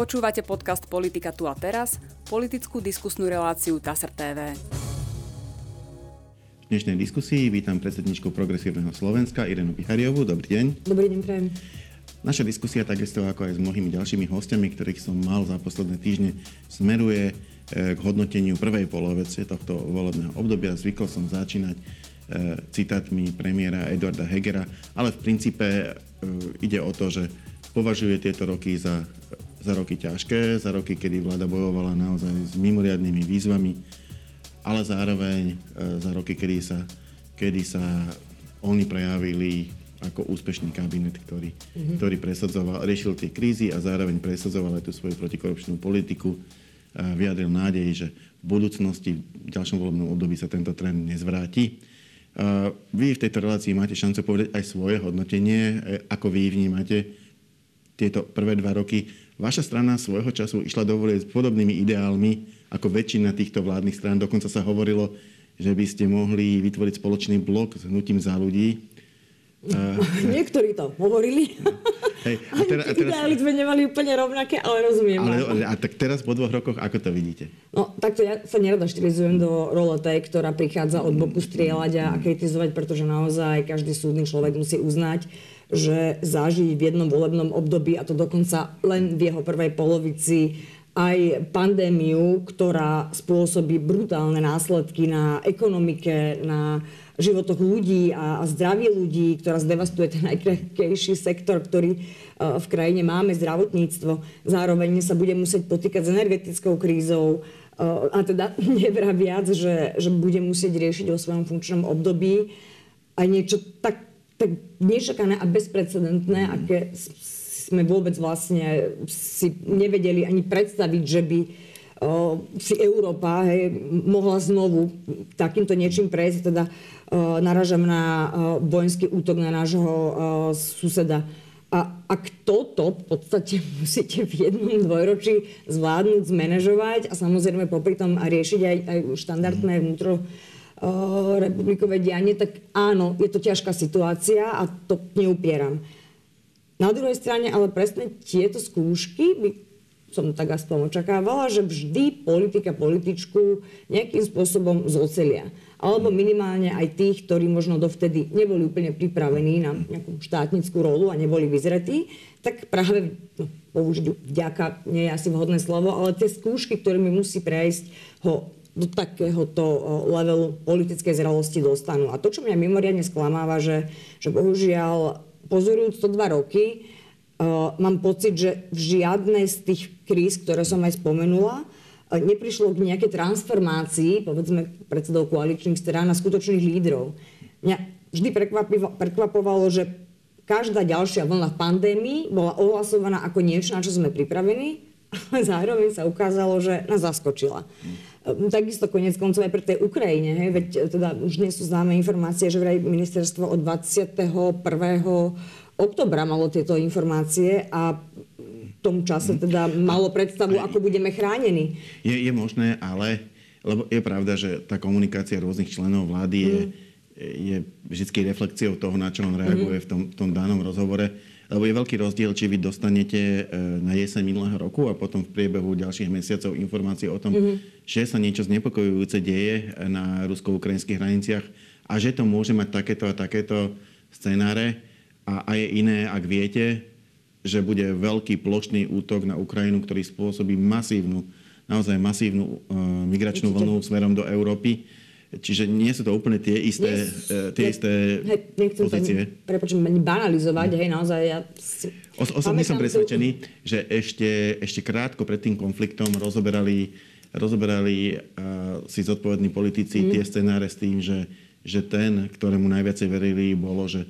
Počúvate podcast Politika tu a teraz, politickú diskusnú reláciu TASR TV. V dnešnej diskusii vítam predsedničku Progresívneho Slovenska Irenu Pichariovú. Dobrý deň. Dobrý deň, prajem. Naša diskusia, takisto ako aj s mnohými ďalšími hostiami, ktorých som mal za posledné týždne, smeruje eh, k hodnoteniu prvej polovice tohto volebného obdobia. Zvykol som začínať eh, citátmi premiéra Eduarda Hegera, ale v princípe eh, ide o to, že považuje tieto roky za, za roky ťažké, za roky, kedy vláda bojovala naozaj s mimoriadnými výzvami, ale zároveň za roky, kedy sa, kedy sa oni prejavili ako úspešný kabinet, ktorý, mm-hmm. ktorý presadzoval, riešil tie krízy a zároveň presadzoval aj tú svoju protikorupčnú politiku. A vyjadril nádej, že v budúcnosti, v ďalšom volebnom období sa tento trend nezvráti. A vy v tejto relácii máte šancu povedať aj svoje hodnotenie, e, ako vy vnímate tieto prvé dva roky. Vaša strana svojho času išla do s podobnými ideálmi ako väčšina týchto vládnych strán. Dokonca sa hovorilo, že by ste mohli vytvoriť spoločný blok s hnutím za ľudí Niektorí to hovorili. Hej, a teraz, a teraz... Ideály sme nemali úplne rovnaké, ale rozumiem. Ale, a tak teraz po dvoch rokoch, ako to vidíte? No, takto ja sa nerada štilizujem do role tej, ktorá prichádza od boku strieľať a kritizovať, pretože naozaj každý súdny človek musí uznať, že zažiť v jednom volebnom období, a to dokonca len v jeho prvej polovici, aj pandémiu, ktorá spôsobí brutálne následky na ekonomike, na životoch ľudí a, a zdraví ľudí, ktorá zdevastuje ten najkrehkejší sektor, ktorý uh, v krajine máme, zdravotníctvo. Zároveň sa bude musieť potýkať s energetickou krízou uh, a teda nevra viac, že, že bude musieť riešiť o svojom funkčnom období aj niečo tak, tak nečakané a bezprecedentné, mm. aké sme vôbec vlastne si nevedeli ani predstaviť, že by si Európa hej, mohla znovu takýmto niečím prejsť. Teda naražam na vojenský útok na nášho suseda. A ak toto v podstate musíte v jednom dvojročí zvládnuť, zmanéžovať a samozrejme popri tom riešiť aj, aj štandardné mhm. vnútro republikové dianie, tak áno, je to ťažká situácia a to neupieram. Na druhej strane ale presne tieto skúšky by som tak aspoň očakávala, že vždy politika političku nejakým spôsobom zocelia. Alebo minimálne aj tých, ktorí možno dovtedy neboli úplne pripravení na nejakú štátnickú rolu a neboli vyzretí, tak práve, no, použiť vďaka, nie je asi vhodné slovo, ale tie skúšky, ktorými musí prejsť, ho do takéhoto levelu politickej zrelosti dostanú. A to, čo mňa mimoriadne sklamáva, že, že bohužiaľ pozorujúc to dva roky, Uh, mám pocit, že v žiadnej z tých kríz, ktoré som aj spomenula, uh, neprišlo k nejakej transformácii, povedzme, predsedov koaličných strán a skutočných lídrov. Mňa vždy prekvapovalo, že každá ďalšia vlna v pandémii bola ohlasovaná ako niečo, na čo sme pripravení, ale zároveň sa ukázalo, že nás zaskočila. Um, takisto konec koncov aj pre tej Ukrajine, hej, veď teda už nie sú známe informácie, že vraj ministerstvo od 21 oktobra malo tieto informácie a v tom čase teda malo predstavu, ako budeme chránení. Je, je možné, ale lebo je pravda, že tá komunikácia rôznych členov vlády je, mm. je vždy reflexiou toho, na čo on reaguje mm. v tom, v tom danom rozhovore. Lebo je veľký rozdiel, či vy dostanete e, na jeseň minulého roku a potom v priebehu ďalších mesiacov informácie o tom, mm. že sa niečo znepokojujúce deje na rusko-ukrajinských hraniciach a že to môže mať takéto a takéto scenáre a, a je iné, ak viete, že bude veľký plošný útok na Ukrajinu, ktorý spôsobí masívnu, naozaj masívnu uh, migračnú vlnu smerom do Európy. Čiže nie sú to úplne tie isté, Dnes, uh, tie ne, isté hej, nechcem pozície. Prepočujem, ani banalizovať, hej, naozaj ja si... Os, osobne som presvedčený, tu... že ešte, ešte krátko pred tým konfliktom rozoberali, rozoberali uh, si zodpovední politici mm. tie scenáre s tým, že, že ten, ktorému najviacej verili, bolo, že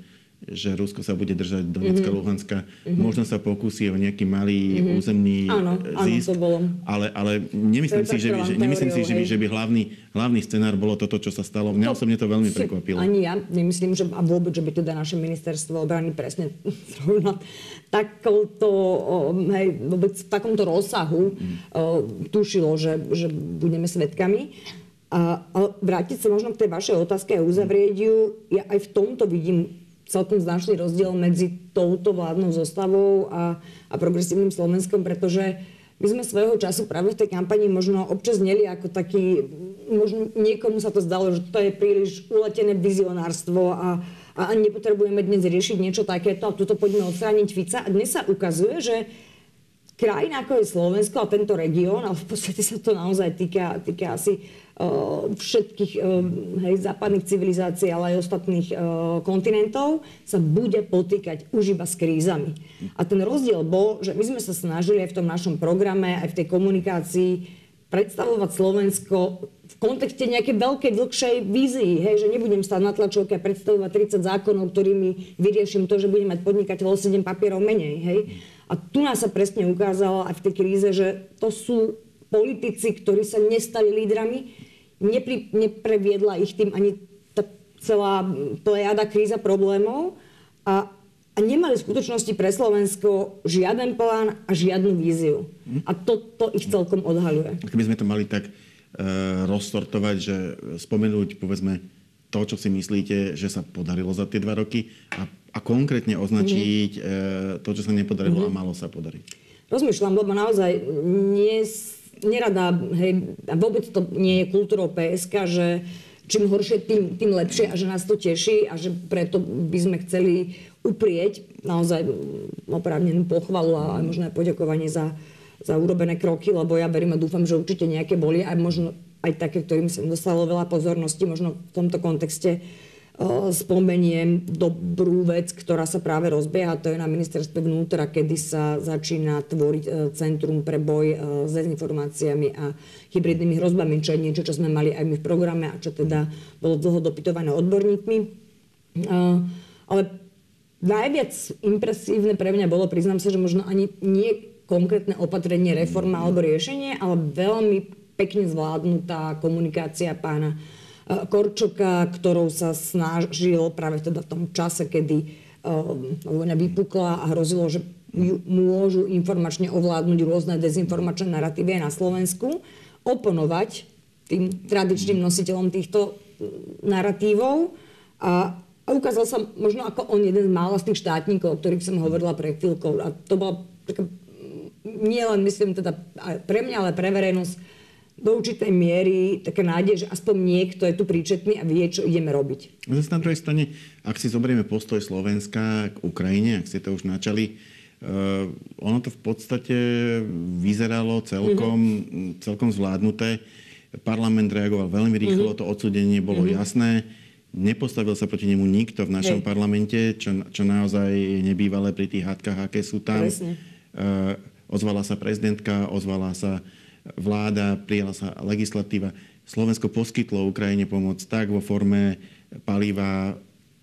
že Rusko sa bude držať Donetska, mm-hmm. Luhanska. Mm-hmm. Možno sa pokusí o nejaký malý mm-hmm. územný áno, zisk. Áno, to bolo. Ale, ale nemyslím si, že by, že, nemyslím si že, by, že by hlavný, hlavný scenár bolo toto, čo sa stalo. Mňa to, osobne to veľmi prekvapilo. Ani ja nemyslím, že a vôbec, že by teda naše ministerstvo obrany presne zrovna takouto, hej, vôbec v takomto rozsahu mm. tušilo, že, že budeme svetkami. A, a vrátiť sa možno k tej vašej otázke a uzavrieť ju, ja aj v tomto vidím celkom značný rozdiel medzi touto vládnou zostavou a, a progresívnym Slovenskom, pretože my sme svojho času práve v tej kampani možno občas neli ako taký, možno niekomu sa to zdalo, že to je príliš uletené vizionárstvo a, a nepotrebujeme dnes riešiť niečo takéto a tuto poďme odstrániť Fica. A dnes sa ukazuje, že krajina ako je Slovensko a tento región, ale v podstate sa to naozaj týka, týka asi všetkých hej, západných civilizácií, ale aj ostatných kontinentov, sa bude potýkať už iba s krízami. A ten rozdiel bol, že my sme sa snažili aj v tom našom programe, aj v tej komunikácii predstavovať Slovensko v kontexte nejakej veľkej, dlhšej vízii. Hej, že nebudem stať na tlačovke a predstavovať 30 zákonov, ktorými vyrieším to, že budem mať podnikateľ 7 papierov menej. Hej. A tu nás sa presne ukázalo aj v tej kríze, že to sú politici, ktorí sa nestali lídrami, nepri, nepreviedla ich tým ani tá celá plejada kríza problémov a, a nemali v skutočnosti pre Slovensko žiaden plán a žiadnu víziu. Hm. A to, to ich celkom odhaľuje. Keby sme to mali tak e, rozsortovať, že spomenúť, povedzme, to, čo si myslíte, že sa podarilo za tie dva roky a, a konkrétne označiť mm. e, to, čo sa nepodarilo mm. a malo sa podariť. Rozmýšľam, lebo naozaj nie nerada, hej, a vôbec to nie je kultúrou PSK, že čím horšie, tým, tým lepšie a že nás to teší a že preto by sme chceli uprieť naozaj oprávnenú pochvalu a aj možno aj poďakovanie za, za urobené kroky, lebo ja verím a dúfam, že určite nejaké boli aj možno aj také, ktorým sa dostalo veľa pozornosti, možno v tomto kontexte spomeniem dobrú vec, ktorá sa práve rozbieha, to je na ministerstve vnútra, kedy sa začína tvoriť e, Centrum pre boj e, s dezinformáciami a hybridnými hrozbami, čo je niečo, čo sme mali aj my v programe a čo teda bolo dlho dopytované odborníkmi. E, ale najviac impresívne pre mňa bolo, priznám sa, že možno ani nie konkrétne opatrenie, reforma alebo riešenie, ale veľmi pekne zvládnutá komunikácia pána Korčoka, ktorou sa snažil práve teda v tom čase, kedy vojna vypukla a hrozilo, že môžu informačne ovládnuť rôzne dezinformačné narratívy na Slovensku, oponovať tým tradičným nositeľom týchto narratívov a, a ukázal sa možno ako on jeden z mála z tých štátnikov, o ktorých som hovorila pre chvíľkou. A to bola taká, nie len myslím teda pre mňa, ale pre verejnosť do určitej miery taká nádej, že aspoň niekto je tu príčetný a vie, čo ideme robiť. Zase na druhej strane, ak si zoberieme postoj Slovenska k Ukrajine, ak ste to už načali, uh, ono to v podstate vyzeralo celkom, mm-hmm. celkom zvládnuté. Parlament reagoval veľmi rýchlo, mm-hmm. to odsudenie bolo mm-hmm. jasné. Nepostavil sa proti nemu nikto v našom Hej. parlamente, čo, čo naozaj je nebývalé pri tých hádkach, aké sú tam. Uh, ozvala sa prezidentka, ozvala sa vláda, prijala sa legislatíva. Slovensko poskytlo Ukrajine pomoc tak vo forme paliva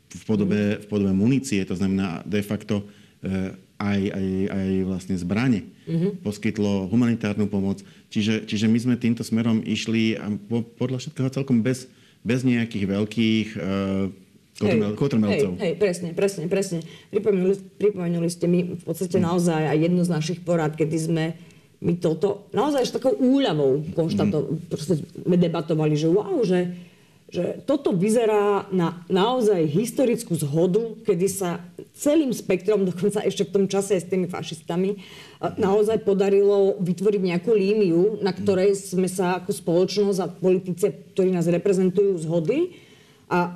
v podobe, v podobe munície, to znamená de facto eh, aj, aj, aj vlastne zbranie. Mm-hmm. Poskytlo humanitárnu pomoc. Čiže, čiže my sme týmto smerom išli a po, podľa všetkého celkom bez, bez nejakých veľkých uh, kotrmelcov. Hej, hej, presne, presne, presne. Pripomenuli, pripomenuli ste mi v podstate naozaj aj jednu z našich porad, kedy sme my toto naozaj s takou úľavou konštato, mm. proste sme debatovali, že wow, že, že toto vyzerá na naozaj historickú zhodu, kedy sa celým spektrom, dokonca ešte v tom čase s tými fašistami, naozaj podarilo vytvoriť nejakú líniu, na ktorej sme sa ako spoločnosť a politici, ktorí nás reprezentujú, zhodli. A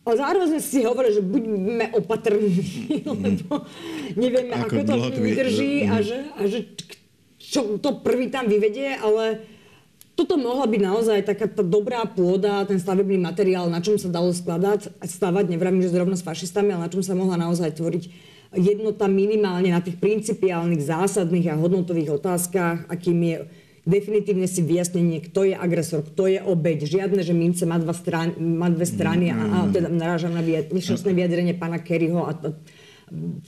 a zároveň sme si hovorili, že buďme opatrní, lebo nevieme, ako, ako to vydrží a že, a že čo to prvý tam vyvedie, ale toto mohla byť naozaj taká tá dobrá pôda, ten stavebný materiál, na čom sa dalo skladať, stavať, nevravím, že zrovna s fašistami, ale na čom sa mohla naozaj tvoriť jednota minimálne na tých principiálnych, zásadných a hodnotových otázkach, akým je definitívne si vyjasnenie, kto je agresor, kto je obeď. Žiadne, že mince má, dva strany, má dve strany a, a teda narážam na nešťastné vyjadrenie pána Kerryho a, a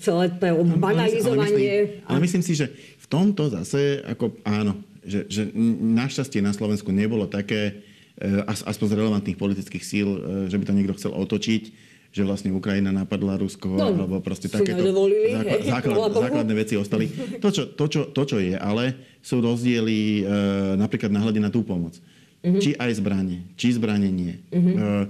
celé to banalizovanie. Ale myslím, ale myslím si, že tomto zase, ako áno, že, že našťastie na Slovensku nebolo také, e, aspoň z relevantných politických síl, e, že by to niekto chcel otočiť, že vlastne Ukrajina napadla Rusko, no, alebo proste takéto základ, základ, základné veci ostali. To čo, to, čo, to, čo je, ale sú rozdiely e, napríklad na na tú pomoc. Uh-huh. Či aj zbranie, či zbranie nie. Uh-huh.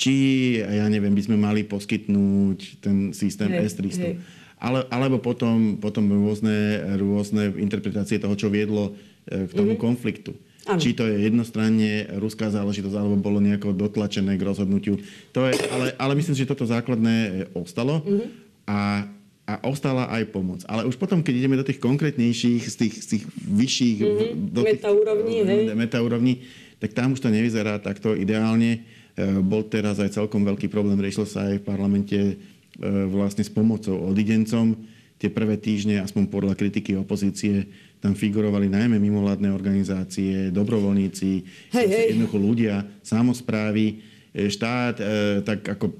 či, ja neviem, by sme mali poskytnúť ten systém hej, S-300. Hej ale, alebo potom, potom rôzne, rôzne interpretácie toho, čo viedlo e, k tomu mm-hmm. konfliktu. Ano. Či to je jednostranne ruská záležitosť, alebo bolo nejako dotlačené k rozhodnutiu. To je, ale, ale myslím si, že toto základné e, ostalo mm-hmm. a, a ostala aj pomoc. Ale už potom, keď ideme do tých konkrétnejších, z tých, z tých vyšších... Mm-hmm. Do tých, metaúrovní, hej? Metaúrovní, tak tam už to nevyzerá takto ideálne. E, bol teraz aj celkom veľký problém, riešil sa aj v parlamente E, vlastne s pomocou odidencom. Tie prvé týždne, aspoň podľa kritiky opozície, tam figurovali najmä mimovládne organizácie, dobrovoľníci, hej, hej. jednoducho ľudia, samozprávy, e, štát e, tak ako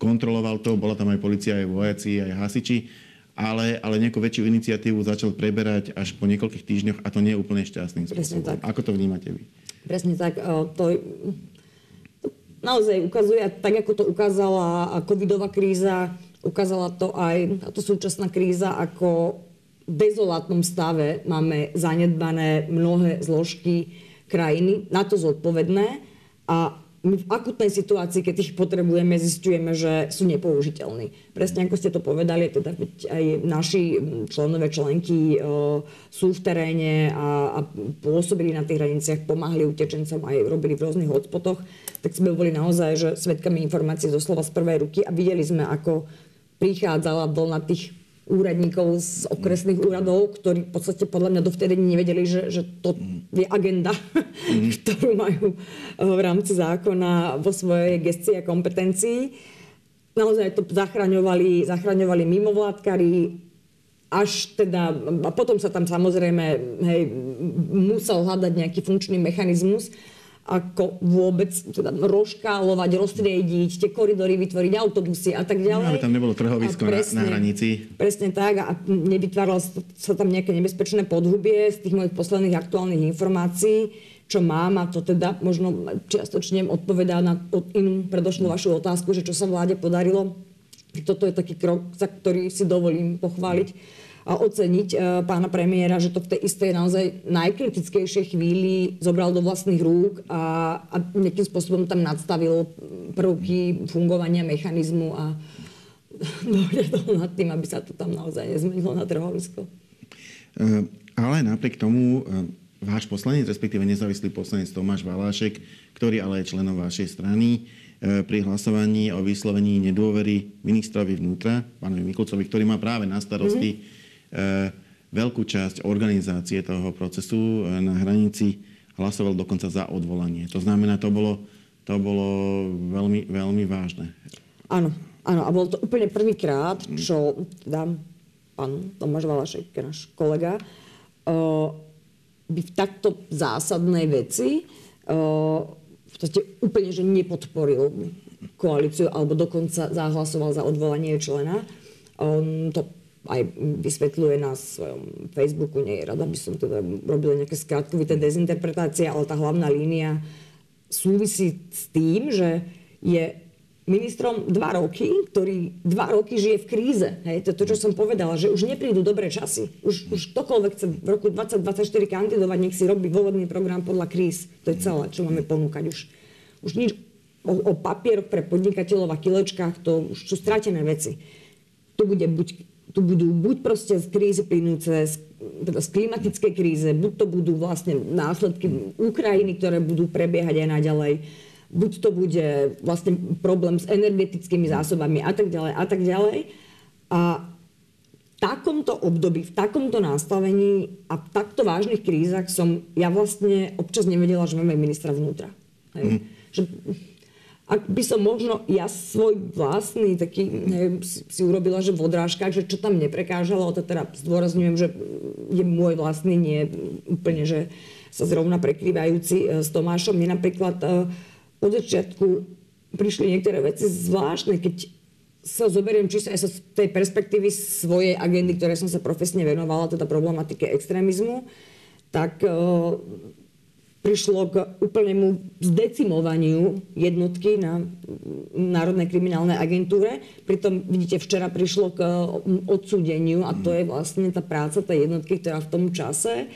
kontroloval to, bola tam aj policia, aj vojaci, aj hasiči, ale, ale nejakú väčšiu iniciatívu začal preberať až po niekoľkých týždňoch a to nie je úplne šťastným spôsobom. Ako to vnímate vy? Presne tak. To, naozaj ukazuje, tak ako to ukázala covidová kríza, ukázala to aj táto súčasná kríza, ako v dezolátnom stave máme zanedbané mnohé zložky krajiny, na to zodpovedné a my v akutnej situácii, keď ich potrebujeme, zistujeme, že sú nepoužiteľní. Presne ako ste to povedali, teda aj naši členové členky e, sú v teréne a, a pôsobili na tých hraniciach, pomáhali utečencom aj robili v rôznych hotspotoch, tak sme boli naozaj že svetkami informácií zo slova z prvej ruky a videli sme, ako prichádzala vlna tých úradníkov z okresných úradov, ktorí v podstate podľa mňa dovtedy nevedeli, že, že to je agenda, mm. ktorú majú eh, v rámci zákona vo svojej gestii a kompetencii. Naozaj to zachraňovali, zachraňovali mimovládkari, až teda, a potom sa tam samozrejme hej, musel hľadať nejaký funkčný mechanizmus, ako vôbec teda roškálovať, roztriediť, tie koridory vytvoriť, autobusy a tak ďalej. No, ale tam nebolo trhovisko presne, na, na hranici. Presne tak a nevytváralo sa tam nejaké nebezpečné podhubie z tých mojich posledných aktuálnych informácií, čo mám a to teda možno čiastočne odpovedá na inú predošlú vašu otázku, že čo sa vláde podarilo. Toto je taký krok, za ktorý si dovolím pochváliť oceniť e, pána premiéra, že to v tej istej naozaj najkritickejšej chvíli zobral do vlastných rúk a, a nejakým spôsobom tam nadstavil prvky fungovania mechanizmu a dohľadol nad tým, aby sa to tam naozaj nezmenilo na trhovisko. E, ale napriek tomu e, váš poslanec, respektíve nezávislý poslanec Tomáš Valášek, ktorý ale je členom vašej strany, pri hlasovaní o vyslovení nedôvery ministrovi vnútra, pánovi Mikulcovi, ktorý má práve na starosti mm-hmm veľkú časť organizácie toho procesu e, na hranici hlasoval dokonca za odvolanie. To znamená, to bolo, to bolo veľmi, veľmi vážne. Áno, áno. A bol to úplne prvýkrát, čo teda pán Tomáš Valašek, náš kolega, uh, by v takto zásadnej veci v podstate úplne že nepodporil koalíciu alebo dokonca zahlasoval za odvolanie člena. Um, to aj vysvetľuje na svojom Facebooku, nie je rada, by som teda robila nejaké skratkovité dezinterpretácie, ale tá hlavná línia súvisí s tým, že je ministrom dva roky, ktorý dva roky žije v kríze. Hej, to to, čo som povedala, že už neprídu dobré časy. Už, už ktokoľvek chce v roku 2024 kandidovať, nech si robí volebný program podľa kríz. To je celé, čo máme ponúkať. Už, už nič o, o papieroch pre podnikateľov a kilečkách, to už sú stratené veci. To bude buď tu budú buď proste z krízy plynúce, z, teda z klimatickej kríze, buď to budú vlastne následky Ukrajiny, ktoré budú prebiehať aj naďalej, buď to bude vlastne problém s energetickými zásobami a tak ďalej a tak ďalej. A v takomto období, v takomto nastavení a v takto vážnych krízach som ja vlastne občas nevedela, že máme ministra vnútra. Hej. Mm. Že, ak by som možno ja svoj vlastný taký, neviem, si, si urobila, že v odrážkach, že čo tam neprekážalo, to teda zdôrazňujem, že je môj vlastný, nie úplne, že sa zrovna prekrývajúci e, s Tomášom. Mne napríklad e, od začiatku prišli niektoré veci zvláštne, keď sa zoberiem čisto aj z tej perspektívy svojej agendy, ktoré som sa profesne venovala, teda problematike extrémizmu, tak e, prišlo k úplnému zdecimovaniu jednotky na Národnej kriminálnej agentúre. Pritom, vidíte, včera prišlo k odsúdeniu a to je vlastne tá práca tej jednotky, ktorá v tom čase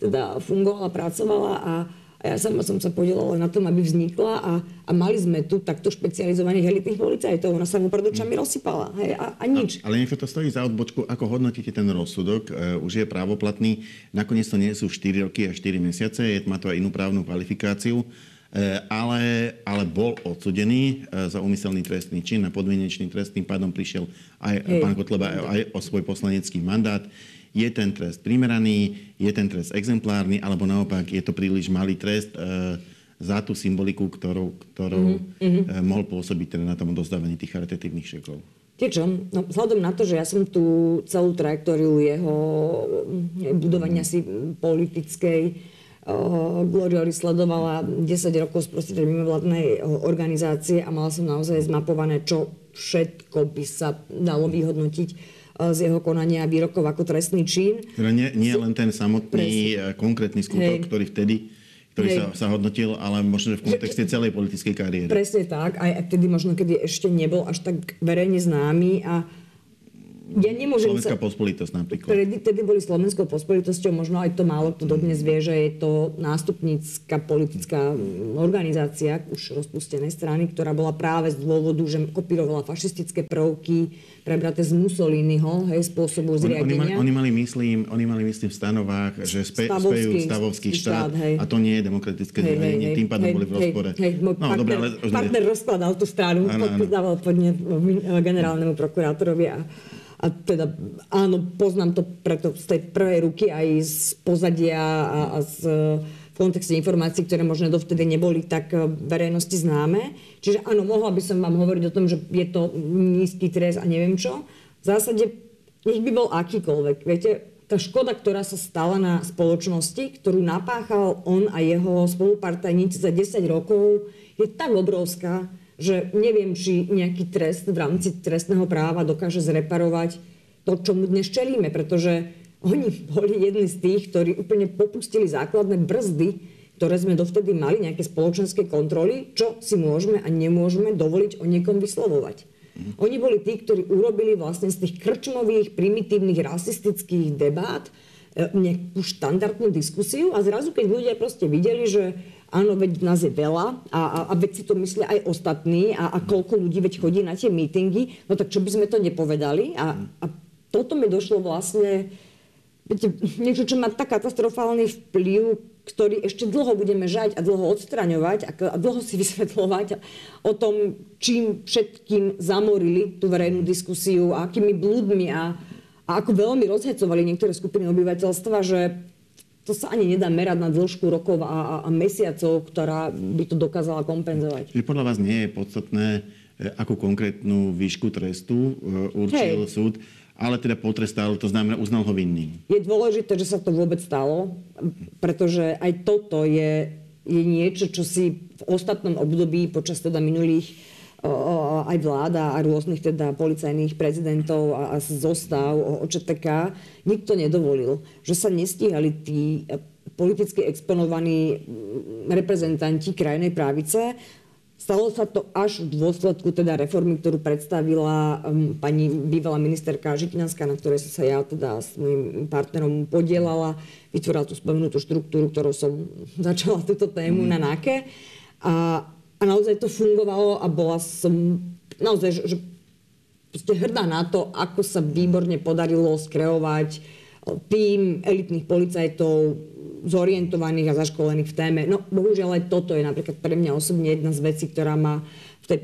teda fungovala, pracovala a, A ja sama som sa podielala na tom, aby vznikla a, a mali sme tu takto špecializovaných elitných policajtov. Ona sa mu pred očami rozsypala. Hej, a, a nič. A, ale nech to stojí za odbočku, ako hodnotíte ten rozsudok. E, už je právoplatný. Nakoniec to nie sú 4 roky a 4 mesiace. Je, má to aj inú právnu kvalifikáciu. E, ale, ale bol odsudený e, za úmyselný trestný čin a podmienečný trest. Tým pádom prišiel aj Hej. pán Kotleba aj o svoj poslanecký mandát je ten trest primeraný, je ten trest exemplárny, alebo naopak je to príliš malý trest e, za tú symboliku, ktorou, ktorou mm-hmm. e, mohol pôsobiť teda na tom odozdávaní tých charitatívnych šekov. čo? No, vzhľadom na to, že ja som tú celú trajektóriu jeho mm, budovania si politickej uh, Gloriory sledovala 10 rokov z mimovládnej organizácie a mala som naozaj zmapované, čo všetko by sa dalo vyhodnotiť z jeho konania výrokov ako trestný čin. Teda nie, nie len ten samotný Presne. konkrétny skutok, Hej. ktorý vtedy ktorý sa, sa hodnotil, ale možno v kontexte celej politickej kariéry. Presne tak, aj vtedy možno, kedy ešte nebol až tak verejne známy a ja nemôžem Slovenská sa... pospolitosť napríklad. Vtedy, vtedy boli Slovenskou pospolitosťou, možno aj to málo kto dodnes vie, že je to nástupnícka politická organizácia už rozpustenej strany, ktorá bola práve z dôvodu, že kopírovala fašistické prvky, prebraté z Mussoliniho, hej, spôsobu zriadenia. Oni, oni, mali, myslím, oni mali, myslím, v stanovách, že spe, stavovský, spejú stavovský štát, štát hej. a to nie je demokratické hej, zriadenie, hej, tým pádom hej, boli v rozpore. Hej, hej, no, partner, dobre, ale, partner rozkladal tú stranu, podpísal podne generálnemu prokurátorovi a a teda áno, poznám to preto z tej prvej ruky aj z pozadia a, a z kontexte informácií, ktoré možno dovtedy neboli tak e, verejnosti známe. Čiže áno, mohla by som vám hovoriť o tom, že je to nízky trest a neviem čo. V zásade, nech by bol akýkoľvek. Viete, tá škoda, ktorá sa stala na spoločnosti, ktorú napáchal on a jeho spolupartajníci za 10 rokov, je tak obrovská, že neviem, či nejaký trest v rámci trestného práva dokáže zreparovať to, čo mu dnes čelíme, pretože oni boli jedni z tých, ktorí úplne popustili základné brzdy, ktoré sme dovtedy mali, nejaké spoločenské kontroly, čo si môžeme a nemôžeme dovoliť o niekom vyslovovať. Mm. Oni boli tí, ktorí urobili vlastne z tých krčmových, primitívnych, rasistických debát e, nejakú štandardnú diskusiu a zrazu, keď ľudia proste videli, že áno, veď nás je veľa a, a, a veď si to myslia aj ostatní a, a koľko ľudí veď chodí na tie mítingy, no tak čo by sme to nepovedali? A, a toto mi došlo vlastne, viete, niečo, čo má tak katastrofálny vplyv, ktorý ešte dlho budeme žať a dlho odstraňovať a, a dlho si vysvetľovať o tom, čím všetkým zamorili tú verejnú diskusiu a akými blúdmi a, a ako veľmi rozhecovali niektoré skupiny obyvateľstva, že to sa ani nedá merať na dĺžku rokov a, a mesiacov, ktorá by to dokázala kompenzovať. Čiže podľa vás nie je podstatné, e, akú konkrétnu výšku trestu e, určil Hej. súd, ale teda potrestal, to znamená uznal ho vinným. Je dôležité, že sa to vôbec stalo, pretože aj toto je, je niečo, čo si v ostatnom období počas teda minulých aj vláda a rôznych teda policajných prezidentov a, a zostav OČTK, nikto nedovolil, že sa nestíhali tí e, politicky exponovaní reprezentanti krajnej právice. Stalo sa to až v dôsledku teda reformy, ktorú predstavila um, pani bývalá ministerka Žitňanská, na ktorej som sa ja teda s mojim partnerom podielala. Vytvorila tú spomenutú štruktúru, ktorou som začala túto tému mm. na NAKE. A, a naozaj to fungovalo a bola som naozaj, že, že hrdá na to, ako sa výborne podarilo skreovať tým elitných policajtov zorientovaných a zaškolených v téme. No bohužiaľ aj toto je napríklad pre mňa osobne jedna z vecí, ktorá ma v tej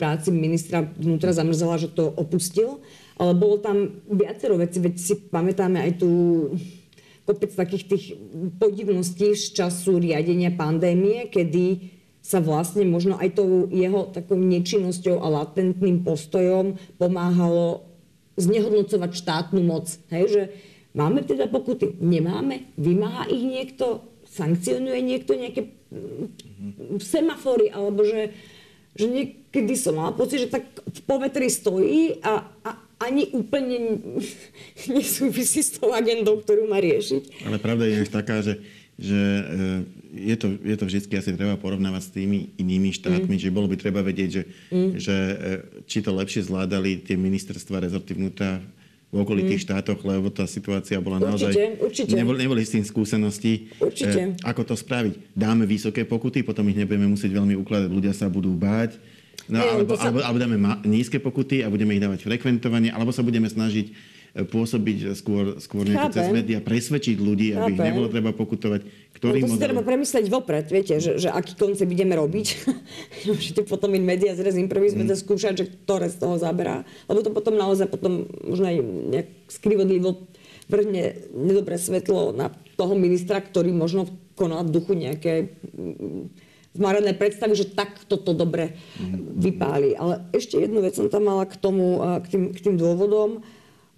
práci ministra vnútra zamrzela, že to opustil. Ale bolo tam viacero vecí, veď si pamätáme aj tu kopec takých tých podivností z času riadenia pandémie, kedy sa vlastne možno aj tou jeho takou nečinnosťou a latentným postojom pomáhalo znehodnocovať štátnu moc. Hej, že máme teda pokuty, nemáme, vymáha ich niekto, sankcionuje niekto nejaké mm, semafory, alebo že, že niekedy som mala pocit, že tak v povetri stojí a, a ani úplne nesúvisí s tou agendou, ktorú má riešiť. Ale pravda je taká, že že eh, je to, je to vždy asi treba porovnávať s tými inými štátmi, mm. že bolo by treba vedieť, že, mm. že eh, či to lepšie zvládali tie ministerstva rezorty vnútra v okolitých mm. štátoch, lebo tá situácia bola určite, naozaj... Určite, neboli, neboli s tým skúsenosti. Určite. E, ako to spraviť? Dáme vysoké pokuty, potom ich nebudeme musieť veľmi ukladať, ľudia sa budú báť. No, alebo, sa... alebo, alebo dáme ma- nízke pokuty a budeme ich dávať frekventovanie, alebo sa budeme snažiť pôsobiť skôr, skôr cez médiá, presvedčiť ľudí, aby ich nebolo treba pokutovať ktorý no to model... si treba premyslieť vopred, viete, že, že aký koncept ideme robiť. Môžete potom in media zrez improvizme mm. skúšať, že ktoré z toho zaberá. Lebo to potom naozaj potom možno aj nejak skrivodlivo vrhne nedobré svetlo na toho ministra, ktorý možno konal v duchu nejaké mm, zmarené predstavy, že tak toto dobre mm. vypáli. Ale ešte jednu vec som tam mala k tomu, k tým, k tým dôvodom.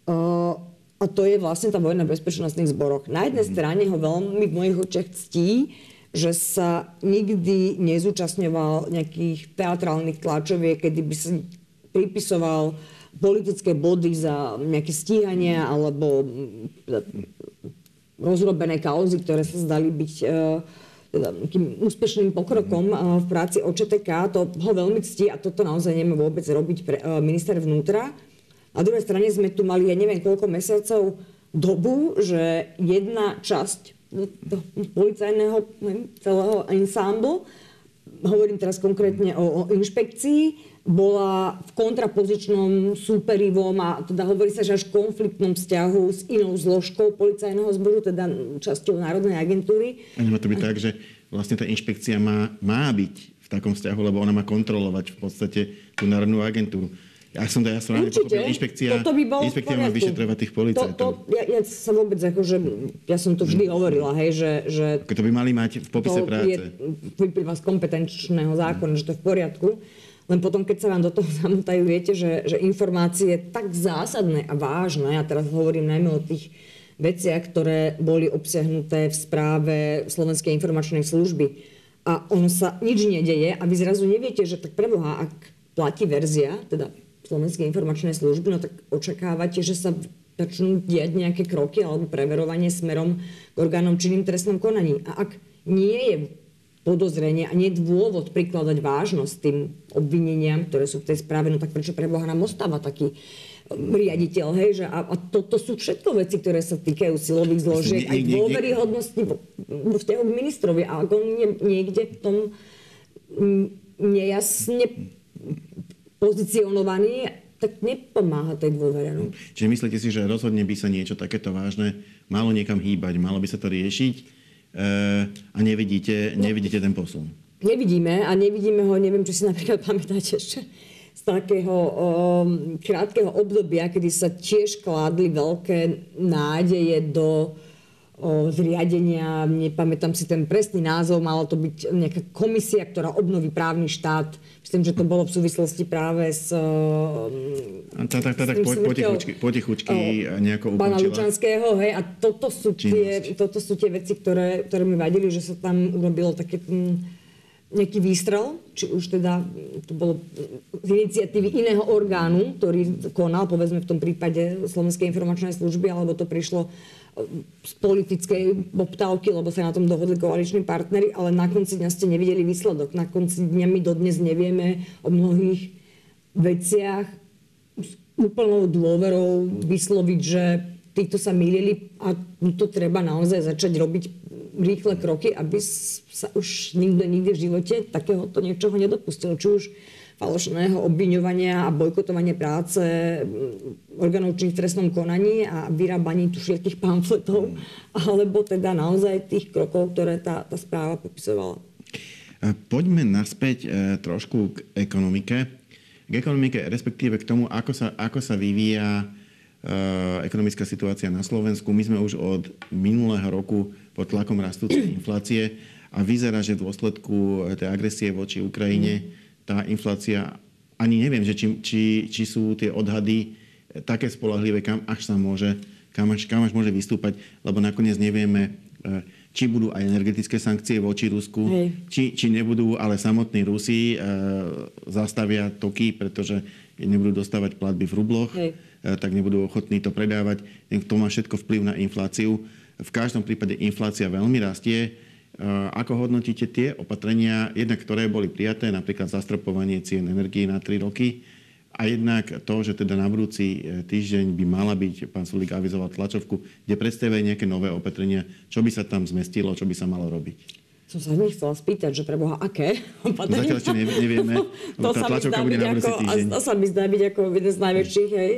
A to je vlastne tá vojna v bezpečnostných zboroch. Na jednej strane ho veľmi v mojich očiach ctí, že sa nikdy nezúčastňoval nejakých teatrálnych tlačoviek, kedy by sa pripisoval politické body za nejaké stíhania alebo rozrobené kauzy, ktoré sa zdali byť e, teda nejakým úspešným pokrokom e, v práci OČTK. To ho veľmi ctí a toto naozaj nemá vôbec robiť pre, e, minister vnútra. Na druhej strane sme tu mali, ja neviem koľko mesiacov dobu, že jedna časť policajného celého ensemble, hovorím teraz konkrétne o, o inšpekcii, bola v kontrapozičnom, súperivom a teda hovorí sa, že až konfliktnom vzťahu s inou zložkou policajného zboru, teda časťou Národnej agentúry. A nemá to byť tak, že vlastne tá inšpekcia má, má byť v takom vzťahu, lebo ona má kontrolovať v podstate tú Národnú agentúru. Ja som to ja som Určite. inšpekcia, Toto by bolo inšpekcia má vyšetrovať tých policajtov. To, to, ja, ja sa vôbec akože, ja som to vždy hovorila, hej, že... že to by mali mať v popise to práce. Je, vyplýva z kompetenčného zákona, že to je v poriadku. Len potom, keď sa vám do toho zamotajú, viete, že, že informácie tak zásadné a vážne, ja teraz hovorím najmä o tých veciach, ktoré boli obsiahnuté v správe Slovenskej informačnej služby. A ono sa nič nedeje a vy zrazu neviete, že tak preboha, ak platí verzia, teda Slovenskej informačnej služby, no tak očakávate, že sa začnú diať nejaké kroky alebo preverovanie smerom k orgánom činným trestnom konaní. A ak nie je podozrenie a nie je dôvod prikladať vážnosť tým obvineniam, ktoré sú v tej správe, no tak prečo pre Boha nám ostáva taký um, riaditeľ, hej, že a, a toto sú všetko veci, ktoré sa týkajú silových zložiek, aj dôveryhodnosti vzťahu k ministrovi. A ak on nie, niekde v tom nejasne pozicionovaný, tak nepomáha tej dôvere. No. Čiže myslíte si, že rozhodne by sa niečo takéto vážne malo niekam hýbať, malo by sa to riešiť e, a nevidíte, nevidíte ten posun? Nevidíme a nevidíme ho, neviem, či si napríklad pamätáte ešte z takého um, krátkeho obdobia, kedy sa tiež kládli veľké nádeje do zriadenia, nepamätám si ten presný názov, mala to byť nejaká komisia, ktorá obnoví právny štát. Myslím, že to bolo v súvislosti práve s... Tak, tak, tak, tak potichučky, potichučky nejako. Pána Lučanského, hej, a toto sú, tie, toto sú tie veci, ktoré, ktoré mi vadili, že sa tam urobilo také m, nejaký výstrel, či už teda to bolo z iniciatívy iného orgánu, ktorý konal, povedzme v tom prípade Slovenskej informačnej služby, alebo to prišlo z politickej poptávky, lebo sa na tom dohodli koaliční partnery, ale na konci dňa ste nevideli výsledok. Na konci dňa my dodnes nevieme o mnohých veciach s úplnou dôverou vysloviť, že títo sa mýlili a to treba naozaj začať robiť rýchle kroky, aby sa už nikto nikdy v živote takéhoto niečoho nedopustil. Či už falošného obviňovania a bojkotovania práce mm, orgánov činných v trestnom konaní a vyrábaní tu všetkých pamfletov, alebo teda naozaj tých krokov, ktoré tá, tá správa popisovala. Poďme naspäť e, trošku k ekonomike. K ekonomike, respektíve k tomu, ako sa, ako sa vyvíja e, ekonomická situácia na Slovensku. My sme už od minulého roku pod tlakom rastúcej inflácie a vyzerá, že v dôsledku tej agresie voči Ukrajine tá inflácia, ani neviem, že či, či, či sú tie odhady také spolahlivé, kam až sa môže, kam až, kam až môže vystúpať, lebo nakoniec nevieme, e, či budú aj energetické sankcie voči Rusku, či, či nebudú, ale samotní Rusi e, zastavia toky, pretože nebudú dostávať platby v rubloch, Hej. E, tak nebudú ochotní to predávať. To má všetko vplyv na infláciu. V každom prípade inflácia veľmi rastie ako hodnotíte tie opatrenia, jednak ktoré boli prijaté, napríklad zastropovanie cien energii na 3 roky A jednak to, že teda na budúci e, týždeň by mala byť, pán Sulík avizoval tlačovku, kde predstavuje nejaké nové opatrenia, čo by sa tam zmestilo, čo by sa malo robiť. Som sa hneď chcela spýtať, že pre Boha, aké opatrenia? Zatiaľ ešte nevieme. to, sa tlačovka bude na budúci týždeň. A to sa mi zdá byť ako jeden z najväčších hej,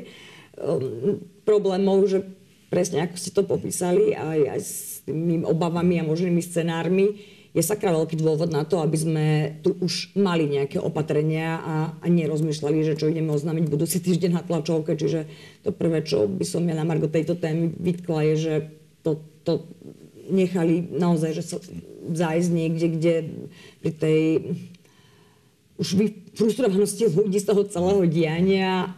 um, problémov, že presne ako ste to popísali, aj, aj s tými obavami a možnými scenármi, je sakra veľký dôvod na to, aby sme tu už mali nejaké opatrenia a, a nerozmýšľali, že čo ideme oznámiť budúci týždeň na tlačovke. Čiže to prvé, čo by som ja na Margo tejto témy vytkla, je, že to, to nechali naozaj, že sa zájsť niekde, kde pri tej už frustrovanosti ľudí z toho celého diania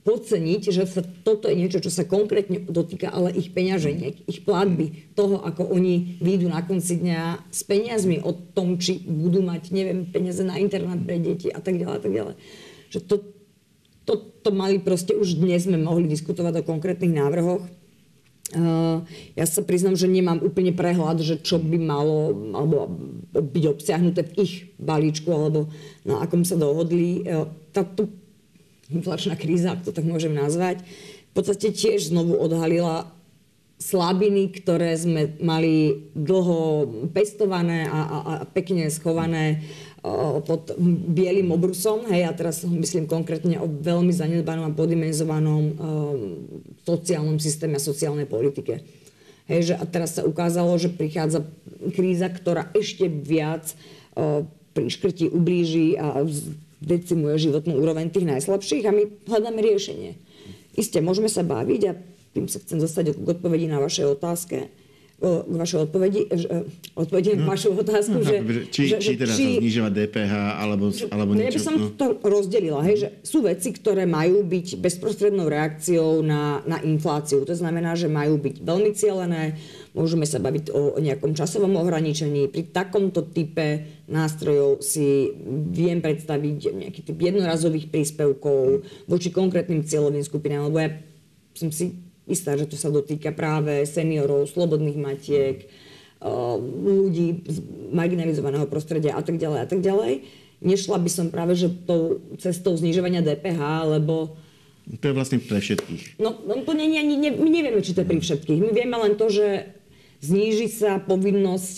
podceniť, že sa, toto je niečo, čo sa konkrétne dotýka ale ich peňaženiek, ich platby, toho, ako oni výjdu na konci dňa s peniazmi o tom, či budú mať, neviem, peniaze na internát pre deti a tak ďalej a tak ďalej. Že to, to, to mali proste už dnes sme mohli diskutovať o konkrétnych návrhoch. Uh, ja sa priznám, že nemám úplne prehľad, že čo by malo alebo byť obsiahnuté v ich balíčku alebo na akom sa dohodli. Uh, táto inflačná kríza, ak to tak môžem nazvať, v podstate tiež znovu odhalila slabiny, ktoré sme mali dlho pestované a, a, a pekne schované pod bielým obrusom. Hej, a teraz myslím konkrétne o veľmi zanedbanom a podimenzovanom o, sociálnom systéme a sociálnej politike. Hej, že a teraz sa ukázalo, že prichádza kríza, ktorá ešte viac o, priškrtí, ublíži a decimuje životnú úroveň tých najslabších a my hľadáme riešenie. Isté, môžeme sa baviť a tým sa chcem zostať k odpovedi na vaše otázke k vašej odpovedi, odpovedi no. vašu otázku, no, že, či, že, či teda či, sa znižovať DPH alebo, alebo niečo. Ja by som no. to rozdelila, hej, že sú veci, ktoré majú byť bezprostrednou reakciou na, na infláciu. To znamená, že majú byť veľmi cielené, môžeme sa baviť o, o nejakom časovom ohraničení. Pri takomto type nástrojov si viem predstaviť nejaký typ jednorazových príspevkov voči konkrétnym cieľovým skupinám, lebo ja som si istá, že to sa dotýka práve seniorov, slobodných matiek, eh, ľudí z marginalizovaného prostredia a tak ďalej a tak ďalej. Nešla by som práve že tou cestou znižovania DPH, lebo to je vlastne pre všetkých. No, no to nie, nie, nie, my nevieme, či to je pri všetkých. My vieme len to, že zníži sa povinnosť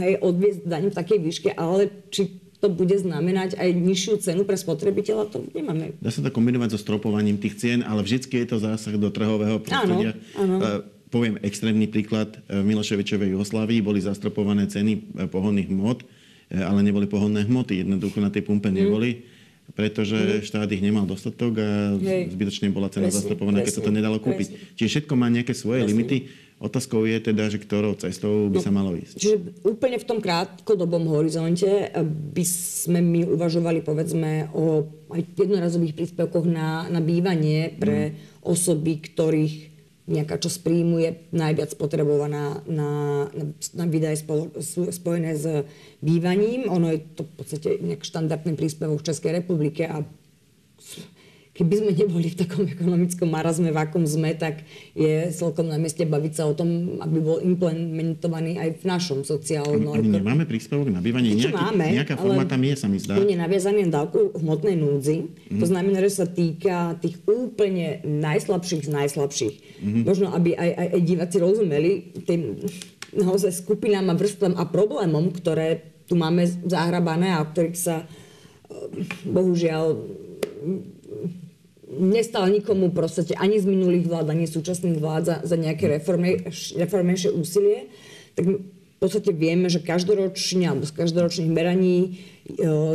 hej, odviesť daň v takej výške, ale či to bude znamenať aj nižšiu cenu pre spotrebiteľa, to nemáme. Dá sa to kombinovať so stropovaním tých cien, ale vždycky je to zásah do trhového prostredia. Áno, áno. Uh, poviem extrémny príklad. V Miloševičovej Jugoslávii boli zastropované ceny e, pohonných hmot, e, ale neboli pohonné hmoty. Jednoducho na tej pumpe neboli. Mm pretože mm. štát ich nemal dostatok a Hej. zbytočne bola cena presne, zastropovaná, keď sa to nedalo kúpiť. Presne. Čiže všetko má nejaké svoje presne. limity Otázkou je teda, že ktorou cestou by no, sa malo ísť. Čiže úplne v tom krátkodobom horizonte by sme my uvažovali povedzme o aj jednorazových príspevkoch na, na bývanie pre mm. osoby, ktorých nejaká časť príjmu je najviac potrebovaná na, na, na výdaje spo, spojené s bývaním. Ono je to v podstate nejak štandardný príspevok v Českej republike a keby sme neboli v takom ekonomickom marazme, v akom sme, tak je celkom na mieste baviť sa o tom, aby bol implementovaný aj v našom sociálnom... My nemáme príspevok na bývanie? Nejaký, máme, nejaká forma tam je, sa mi zdá. Je naviazaný na dávku hmotnej núdzi. Mm. To mhm. znamená, že sa týka tých úplne najslabších z najslabších. Mm. Možno, aby aj, aj, aj diváci rozumeli tým naozaj skupinám a vrstvám a problémom, ktoré tu máme zahrabané a o ktorých sa eh, bohužiaľ nestal nikomu proste ani z minulých vlád, ani súčasných vlád za, za nejaké reformejšie úsilie, tak v podstate vieme, že každoročne alebo z každoročných meraní e,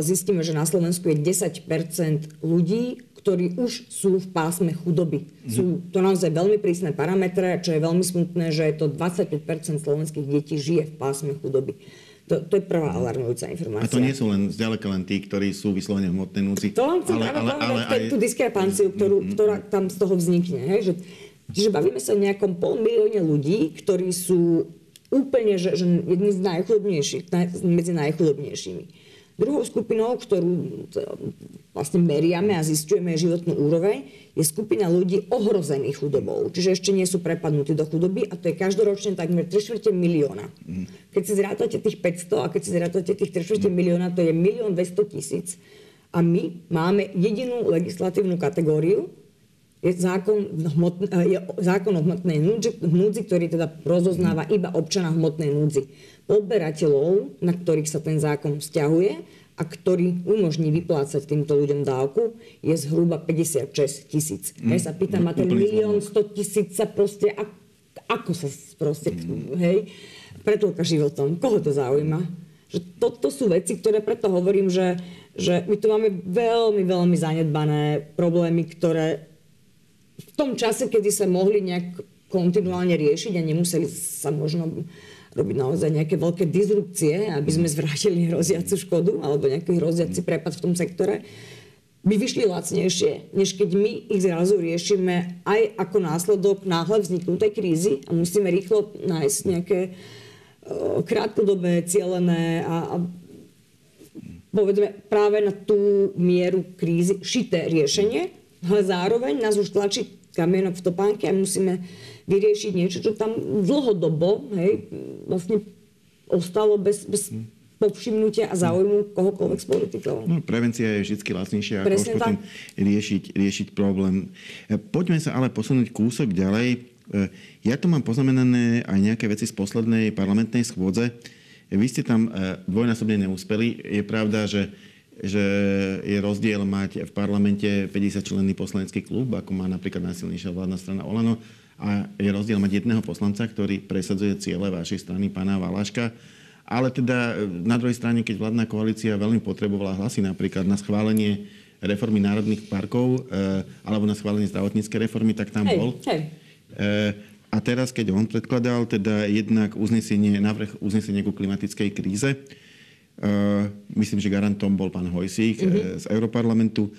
zistíme, že na Slovensku je 10% ľudí, ktorí už sú v pásme chudoby. Mm. Sú to naozaj veľmi prísne parametre, čo je veľmi smutné, že je to 25% slovenských detí žije v pásme chudoby. To, to je prvá alarmujúca informácia. A to nie sú len zďaleka len tí, ktorí sú vyslovene v hmotnej núci. To len chcem ale, ale, ale, aj... tú diskrepanciu, ktorú, mm, mm, ktorá mm. tam z toho vznikne. Hej? Že, čiže bavíme sa o nejakom pol milióne ľudí, ktorí sú úplne, že, že jedni z najchudobnejších, naj, medzi najchudobnejšími. Druhou skupinou, ktorú vlastne meriame a zistujeme životnú úroveň, je skupina ľudí ohrozených chudobou. Čiže ešte nie sú prepadnutí do chudoby a to je každoročne takmer 3 čtvrte milióna. Keď si zrátate tých 500 a keď si zrátate tých 3 čtvrte milióna, to je milión 200 tisíc. A my máme jedinú legislatívnu kategóriu, je zákon, hmotn, je zákon o hmotnej núdzi, ktorý teda rozoznáva iba občana hmotnej núdzi. Poberateľov, na ktorých sa ten zákon vzťahuje a ktorý umožní vyplácať týmto ľuďom dávku, je zhruba 56 tisíc. Mm. Ja sa pýtam, má ten milión 100 tisíc sa proste, ako sa proste, mm. hej, pretlka životom. Koho to zaujíma? Že toto sú veci, ktoré preto hovorím, že, že my tu máme veľmi, veľmi zanedbané problémy, ktoré v tom čase, kedy sa mohli nejak kontinuálne riešiť a nemuseli sa možno robiť naozaj nejaké veľké disrupcie, aby sme zvrátili hroziacu škodu alebo nejaký hroziaci prepad v tom sektore, by vyšli lacnejšie, než keď my ich zrazu riešime aj ako následok náhle vzniknutej krízy a musíme rýchlo nájsť nejaké uh, krátkodobé, cielené a, a povedzme práve na tú mieru krízy šité riešenie, ale zároveň nás už tlačí kamienok v topánke a musíme vyriešiť niečo, čo tam dlhodobo hej, vlastne ostalo bez, bez povšimnutia a záujmu kohokoľvek z politikov. No, prevencia je vždy lacnejšia, ako už potom riešiť, riešiť problém. E, poďme sa ale posunúť kúsok ďalej. E, ja tu mám poznamenané aj nejaké veci z poslednej parlamentnej schôdze. Vy ste tam e, dvojnásobne neúspeli. Je pravda, že že je rozdiel mať v parlamente 50 členný poslanecký klub, ako má napríklad najsilnejšia vládna strana Olano, a je rozdiel mať jedného poslanca, ktorý presadzuje ciele vašej strany, pána Valaška. Ale teda e, na druhej strane, keď vládna koalícia veľmi potrebovala hlasy napríklad na schválenie reformy národných parkov e, alebo na schválenie zdravotníckej reformy, tak tam hej, bol. Hej. E, a teraz, keď on predkladal teda jednak uznesenie, návrh uznesenia ku klimatickej kríze, Uh, myslím, že garantom bol pán Hojsík mm-hmm. z Europarlamentu,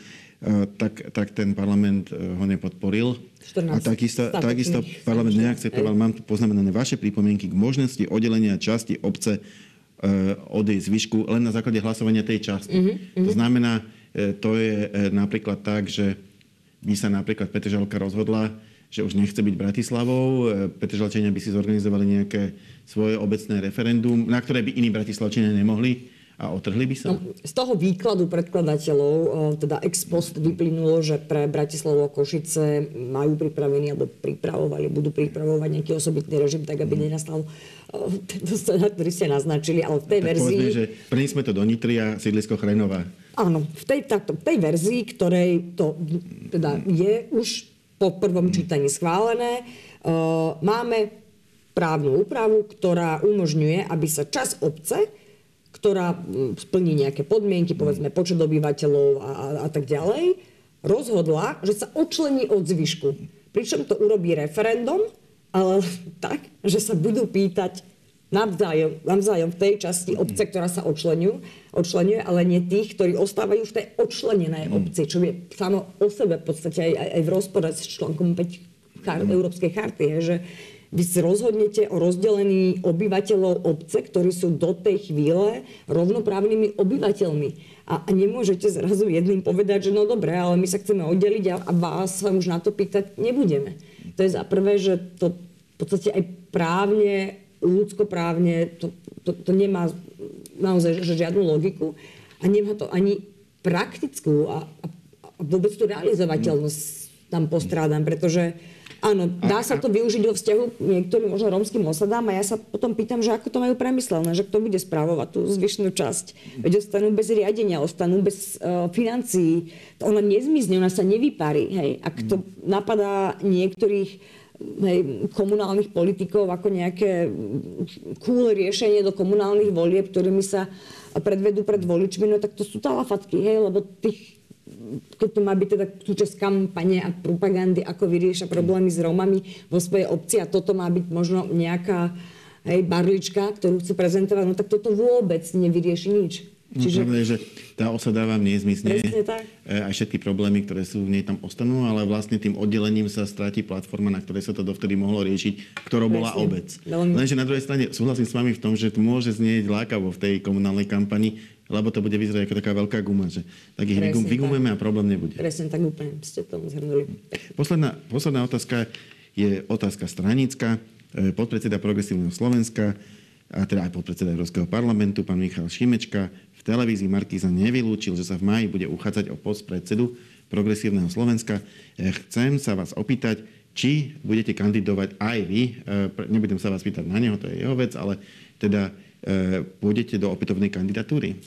tak, tak ten parlament ho nepodporil. 14 a takisto, takisto parlament neakceptoval, mám tu poznamenané vaše pripomienky k možnosti oddelenia časti obce uh, od jej zvyšku len na základe hlasovania tej časti. Mm-hmm. To znamená, to je napríklad tak, že by sa napríklad Petržalka rozhodla, že už nechce byť Bratislavou. Petržalčania by si zorganizovali nejaké svoje obecné referendum, na ktoré by iní Bratislavčania nemohli a otrhli by sa? No, z toho výkladu predkladateľov, teda ex post vyplynulo, že pre Bratislavu a Košice majú pripravený alebo pripravovali, budú pripravovať nejaký osobitný režim, tak aby mm. nenastal tento scenár, ktorý ste naznačili, ale v tej tak verzii... Povedzme, že preniesme to do Nitry a sídlisko Chrenová. Áno, v tej, takto, v tej verzii, ktorej to teda je už po prvom čítaní schválené, uh, máme právnu úpravu, ktorá umožňuje, aby sa čas obce, ktorá mm, splní nejaké podmienky, povedzme počet obyvateľov a, a, a tak ďalej, rozhodla, že sa odčlení od zvyšku. Pričom to urobí referendum, ale tak, že sa budú pýtať navzájom, navzájom v tej časti obce, ktorá sa odčlenuje, odčlenuje, ale nie tých, ktorí ostávajú v tej odčlenenej obci, čo je samo o sebe v podstate aj, aj v rozpore s článkom 5 char- Európskej charty, je, že vy si rozhodnete o rozdelení obyvateľov obce, ktorí sú do tej chvíle rovnoprávnymi obyvateľmi. A, a nemôžete zrazu jedným povedať, že no dobre, ale my sa chceme oddeliť a, a vás sa už na to pýtať nebudeme. To je za prvé, že to v podstate aj právne, ľudskoprávne, to, to, to nemá naozaj že žiadnu logiku a nemá to ani praktickú a, a, a vôbec tú realizovateľnosť tam postrádam, pretože Áno, dá sa to využiť vo vzťahu niektorým možno rómskym osadám a ja sa potom pýtam, že ako to majú premyslené, že kto bude správovať tú zvyšnú časť. Veď ostanú bez riadenia, ostanú bez uh, financií. Ona nezmizne, ona sa nevyparí. Hej. Ak to napadá niektorých hej, komunálnych politikov ako nejaké cool riešenie do komunálnych volieb, ktorými sa predvedú pred voličmi, no tak to sú talafatky, hej, lebo tých keď to má byť teda súčasť kampane a propagandy, ako vyrieša problémy s Rómami vo svojej obci a toto má byť možno nejaká hej, barlička, ktorú chce prezentovať, no tak toto vôbec nevyrieši nič. No, Čiže... Pravda je, že tá osada vám nezmizne. tak. E, aj všetky problémy, ktoré sú v nej tam ostanú, ale vlastne tým oddelením sa stráti platforma, na ktorej sa to dovtedy mohlo riešiť, ktorou bola obec. Veľmi... Lenže na druhej strane súhlasím s vami v tom, že to môže znieť lákavo v tej komunálnej kampani, lebo to bude vyzerať ako taká veľká guma, že tak ich Presne vygumujeme tak. a problém nebude. Presne tak úplne ste to zhrnuli. Posledná, posledná otázka je otázka stranická. E, podpredseda Progresívneho Slovenska a teda aj podpredseda Európskeho parlamentu, pán Michal Šimečka, v televízii Markíza nevylúčil, že sa v máji bude uchádzať o post predsedu Progresívneho Slovenska. E, chcem sa vás opýtať, či budete kandidovať aj vy. E, nebudem sa vás pýtať na neho, to je jeho vec, ale teda pôjdete do opätovnej kandidatúry?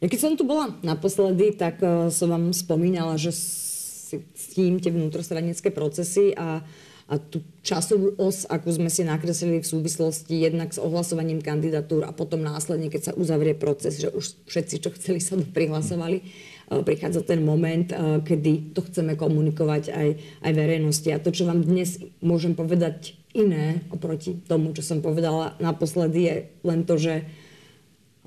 Ja keď som tu bola naposledy, tak som vám spomínala, že si tím tie vnútrostranické procesy a a tú časovú os, akú sme si nakreslili v súvislosti jednak s ohlasovaním kandidatúr a potom následne, keď sa uzavrie proces, že už všetci, čo chceli, sa prihlasovali, e, prichádza ten moment, e, kedy to chceme komunikovať aj, aj verejnosti. A to, čo vám dnes môžem povedať iné oproti tomu, čo som povedala naposledy, je len to, že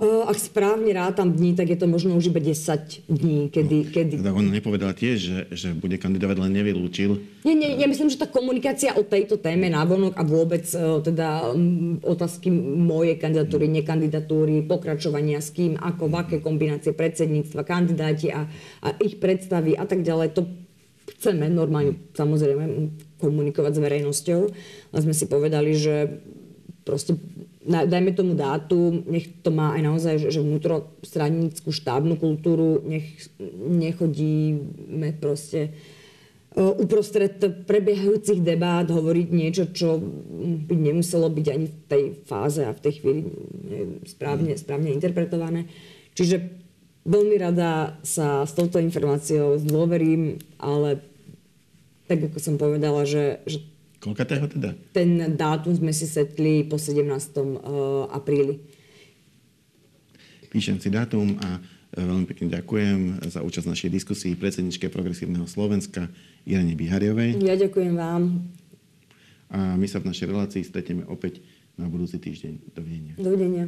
ak správne rátam dní, tak je to možno už iba 10 dní, kedy... No, kedy... Teda on nepovedala tiež, že, že bude kandidovať, len nevylúčil. Nie, nie, ja myslím, že tá komunikácia o tejto téme návonok a vôbec teda otázky mojej kandidatúry, nekandidatúry, pokračovania s kým, ako, v aké kombinácie predsedníctva, kandidáti a, a ich predstavy a tak ďalej, to chceme normálne samozrejme komunikovať s verejnosťou. Ale sme si povedali, že proste dajme tomu dátum, nech to má aj naozaj, že, že vnútrostranickú štábnu kultúru, nech nechodíme proste uh, uprostred prebiehajúcich debát hovoriť niečo, čo by nemuselo byť ani v tej fáze a v tej chvíli správne, správne interpretované. Čiže veľmi rada sa s touto informáciou zdôverím, ale tak ako som povedala, že, že Koľkatého teda? Ten dátum sme si setli po 17. Eh, apríli. Píšem si dátum a eh, veľmi pekne ďakujem za účasť našej diskusii predsedničke Progresívneho Slovenska Irene Bihariovej. Ja ďakujem vám. A my sa v našej relácii stretneme opäť na budúci týždeň. Dovidenia. Dovidenia.